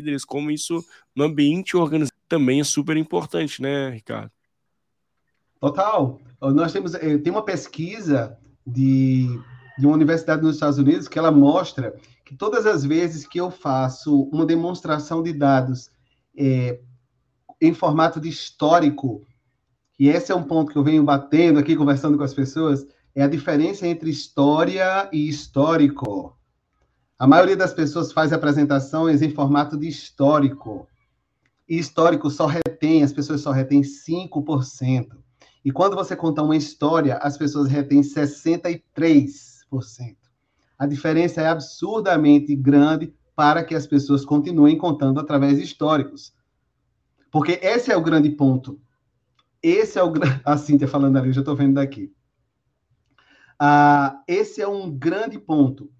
líderes, como isso no ambiente organizado também é super importante, né, Ricardo? Total. Nós temos eh, tem uma pesquisa de, de uma universidade nos Estados Unidos que ela mostra que todas as vezes que eu faço uma demonstração de dados é, em formato de histórico, e esse é um ponto que eu venho batendo aqui, conversando com as pessoas, é a diferença entre história e histórico. A maioria das pessoas faz apresentações em formato de histórico. E histórico só retém, as pessoas só retêm 5%. E quando você conta uma história, as pessoas retêm 63%. A diferença é absurdamente grande para que as pessoas continuem contando através de históricos. Porque esse é o grande ponto. Esse é o. A Cíntia falando ali, eu já estou vendo daqui. Ah, esse é um grande ponto.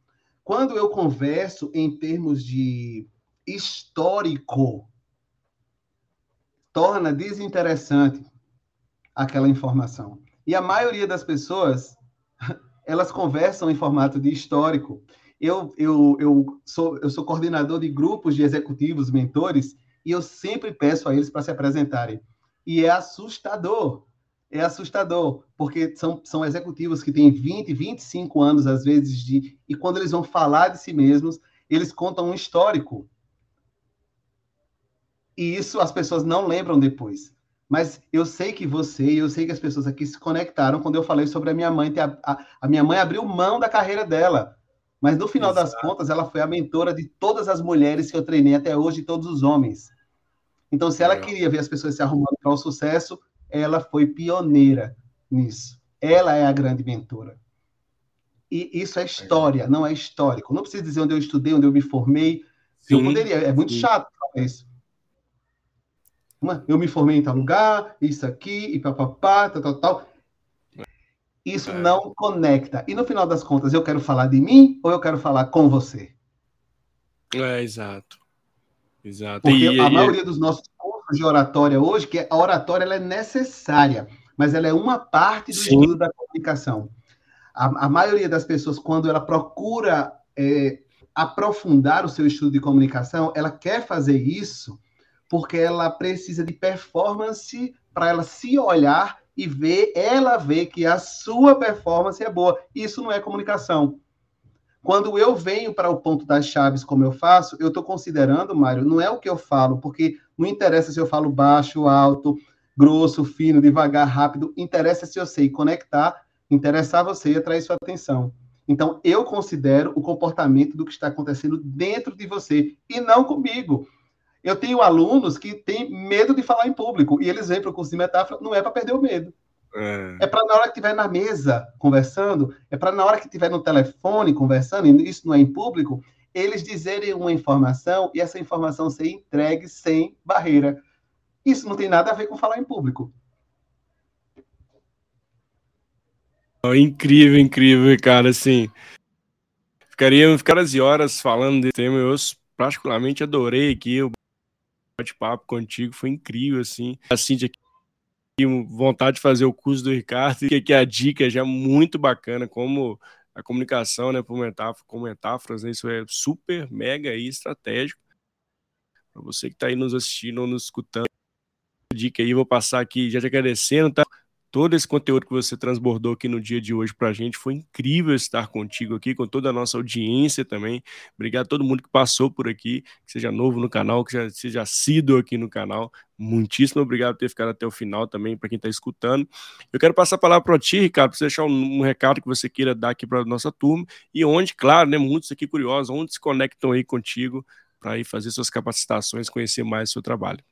Quando eu converso em termos de histórico, torna desinteressante aquela informação. E a maioria das pessoas, elas conversam em formato de histórico. Eu, eu, eu, sou, eu sou coordenador de grupos de executivos, mentores, e eu sempre peço a eles para se apresentarem. E é assustador é assustador, porque são, são executivos que têm 20, 25 anos, às vezes, de. E quando eles vão falar de si mesmos, eles contam um histórico. E isso as pessoas não lembram depois. Mas eu sei que você, eu sei que as pessoas aqui se conectaram quando eu falei sobre a minha mãe. A, a, a minha mãe abriu mão da carreira dela. Mas no final Exato. das contas, ela foi a mentora de todas as mulheres que eu treinei até hoje, todos os homens. Então, se ela queria ver as pessoas se arrumando para o sucesso, ela foi pioneira nisso. Ela é a grande mentora. E isso é história, não é histórico. Não precisa dizer onde eu estudei, onde eu me formei. Sim, eu poderia, é muito sim. chato falar isso. Eu me formei em tal lugar, isso aqui, e papapá, tal, tal, tal. Isso é. não conecta. E no final das contas, eu quero falar de mim ou eu quero falar com você? É, exato. Exato. Porque e, a e, maioria dos nossos de oratória hoje, que a oratória ela é necessária, mas ela é uma parte do Sim. estudo da comunicação. A, a, maioria das pessoas, quando ela procura é, aprofundar o seu estudo de comunicação, ela quer fazer isso porque ela precisa de performance para ela se olhar e ver, ela ver que a sua performance é boa. Isso não é comunicação. Quando eu venho para o ponto das chaves, como eu faço, eu estou considerando, Mário, não é o que eu falo, porque não interessa se eu falo baixo, alto, grosso, fino, devagar, rápido, interessa se eu sei conectar, interessar você e atrair sua atenção. Então, eu considero o comportamento do que está acontecendo dentro de você e não comigo. Eu tenho alunos que têm medo de falar em público e eles vêm para o curso de metáfora, não é para perder o medo. É, é para na hora que estiver na mesa conversando, é para na hora que estiver no telefone conversando, e isso não é em público, eles dizerem uma informação e essa informação ser entregue sem barreira. Isso não tem nada a ver com falar em público. Incrível, incrível, cara, assim. Ficaria horas e horas falando desse tema. Eu particularmente adorei aqui o bate-papo contigo, foi incrível, assim. A Cintia aqui, vontade de fazer o curso do Ricardo, que aqui a dica já é muito bacana, como a comunicação, né, por com metáforas, né, isso é super, mega e estratégico. Para você que está aí nos assistindo ou nos escutando, dica aí, vou passar aqui já te agradecendo, tá? Todo esse conteúdo que você transbordou aqui no dia de hoje para a gente. Foi incrível estar contigo aqui, com toda a nossa audiência também. Obrigado a todo mundo que passou por aqui, que seja novo no canal, que já seja assíduo aqui no canal. Muitíssimo obrigado por ter ficado até o final também, para quem está escutando. Eu quero passar a palavra para ti, Ricardo, para você deixar um, um, recado que você queira dar aqui para a nossa turma e onde, claro, né, muitos aqui curiosos, onde se conectam aí contigo para ir fazer suas capacitações, conhecer mais o seu trabalho.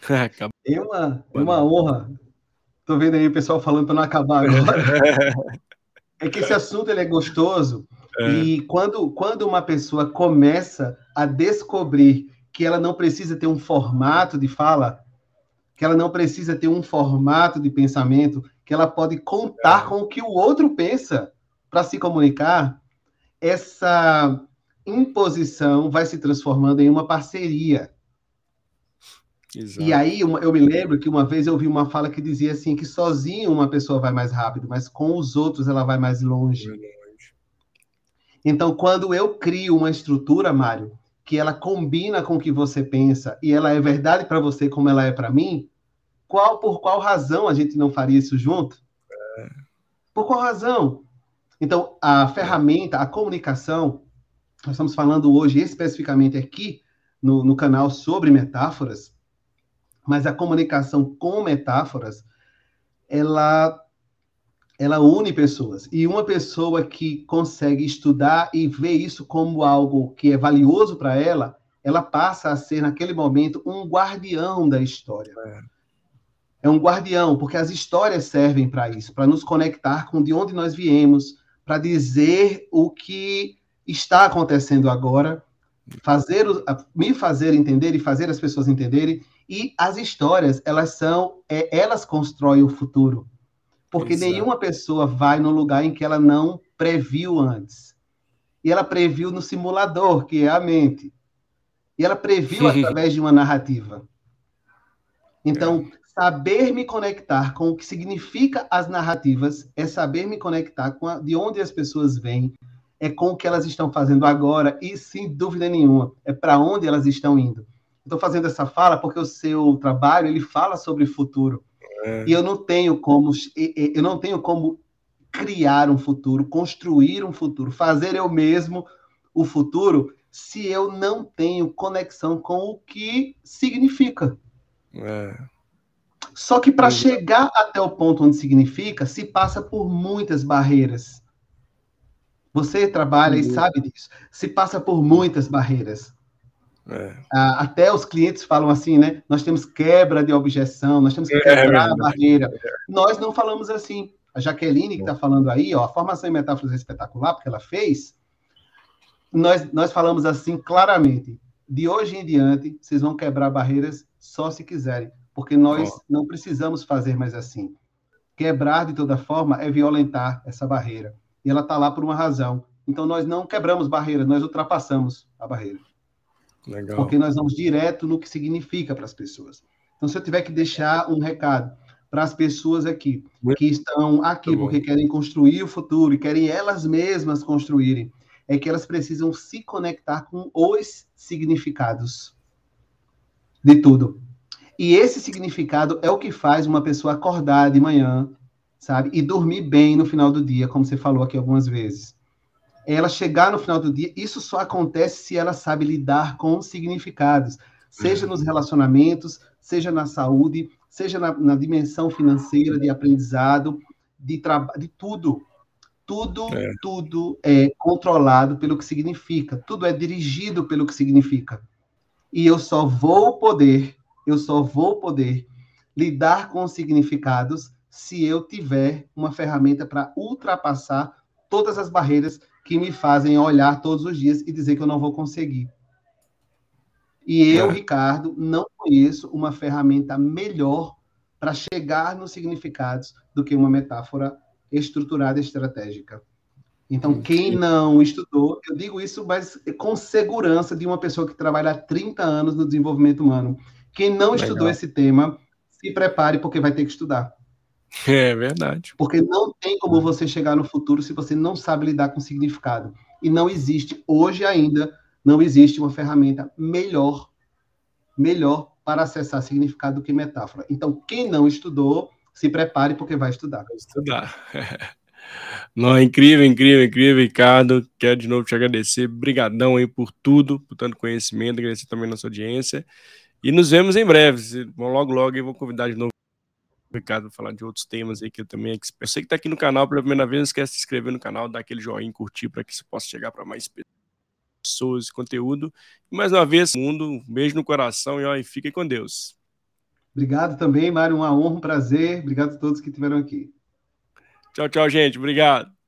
é uma, é uma honra Tô vendo aí o pessoal falando para não acabar agora. é que esse assunto ele é gostoso é. e quando, quando uma pessoa começa a descobrir que ela não precisa ter um formato de fala, que ela não precisa ter um formato de pensamento, que ela pode contar é. com o que o outro pensa para se comunicar, essa imposição vai se transformando em uma parceria. Exato. E aí eu me lembro que uma vez eu vi uma fala que dizia assim que sozinho uma pessoa vai mais rápido, mas com os outros ela vai mais longe. Então, quando eu crio uma estrutura, Mário, que ela combina com o que você pensa e ela é verdade para você como ela é para mim, qual por qual razão a gente não faria isso junto? É. Por qual razão? Então, a ferramenta, a comunicação, nós estamos falando hoje especificamente aqui no, no canal sobre metáforas, mas a comunicação com metáforas, ela ela une pessoas. E uma pessoa que consegue estudar e ver isso como algo que é valioso para ela, ela passa a ser, naquele momento, um guardião da história. É, é um guardião, porque as histórias servem para isso, para nos conectar com de onde nós viemos, para dizer o que está acontecendo agora, fazer me fazer entender e fazer as pessoas entenderem e as histórias, elas são, é, elas constroem o futuro. Porque Exato. nenhuma pessoa vai no lugar em que ela não previu antes. E ela previu no simulador, que é a mente. E ela previu através de uma narrativa. Então, é. saber me conectar com o que significa as narrativas é saber me conectar com a, de onde as pessoas vêm, é com o que elas estão fazendo agora e, sem dúvida nenhuma, é para onde elas estão indo. Estou fazendo essa fala porque o seu trabalho ele fala sobre futuro. É. E eu não tenho como eu não tenho como criar um futuro, construir um futuro, fazer eu mesmo o futuro se eu não tenho conexão com o que significa. É. Só que para chegar até o ponto onde significa, se passa por muitas barreiras. Você trabalha e sabe disso. Se passa por muitas barreiras. É. Ah, até os clientes falam assim, né? Nós temos quebra de objeção, nós temos que é, quebrar é, a barreira. Nós não falamos assim. A Jaqueline, que está falando aí, ó, a formação em metáforas é espetacular, porque ela fez, nós, nós falamos assim claramente. De hoje em diante, vocês vão quebrar barreiras só se quiserem, porque nós oh. não precisamos fazer mais assim. Quebrar, de toda forma, é violentar essa barreira. E ela está lá por uma razão. Então, nós não quebramos barreira, nós ultrapassamos a barreira. Legal. Porque nós vamos direto no que significa para as pessoas. Então, se eu tiver que deixar um recado para as pessoas aqui que estão aqui porque querem construir o futuro e querem elas mesmas construírem, é que elas precisam se conectar com os significados de tudo. E esse significado é o que faz uma pessoa acordar de manhã, sabe? E dormir bem no final do dia, como você falou aqui algumas vezes ela chegar no final do dia, isso só acontece se ela sabe lidar com significados, seja nos relacionamentos, seja na saúde, seja na, na dimensão financeira, de aprendizado, de trabalho, de tudo. Tudo, é. tudo é controlado pelo que significa, tudo é dirigido pelo que significa. E eu só vou poder, eu só vou poder lidar com os significados se eu tiver uma ferramenta para ultrapassar todas as barreiras que me fazem olhar todos os dias e dizer que eu não vou conseguir. E eu, é. Ricardo, não conheço uma ferramenta melhor para chegar nos significados do que uma metáfora estruturada e estratégica. Então, quem não estudou, eu digo isso, mas com segurança de uma pessoa que trabalha há 30 anos no desenvolvimento humano. Quem não Legal. estudou esse tema, se prepare, porque vai ter que estudar. É verdade. Porque não tem como você chegar no futuro se você não sabe lidar com significado. E não existe, hoje ainda, não existe uma ferramenta melhor, melhor para acessar significado do que metáfora. Então, quem não estudou, se prepare porque vai estudar. Vai estudar. Não, é incrível, incrível, incrível, Ricardo. Quero de novo te agradecer. Brigadão aí por tudo, por tanto conhecimento, agradecer também a nossa audiência. E nos vemos em breve. Logo, logo eu vou convidar de novo Ricardo para falar de outros temas aí que eu também eu sei que está aqui no canal pela primeira vez, não esquece de se inscrever no canal, dar aquele joinha, curtir para que isso possa chegar para mais pessoas e conteúdo. E mais uma vez, mundo, um beijo no coração e, ó, e fiquem com Deus. Obrigado também, Mário. Uma honra, um prazer. Obrigado a todos que estiveram aqui. Tchau, tchau, gente. Obrigado.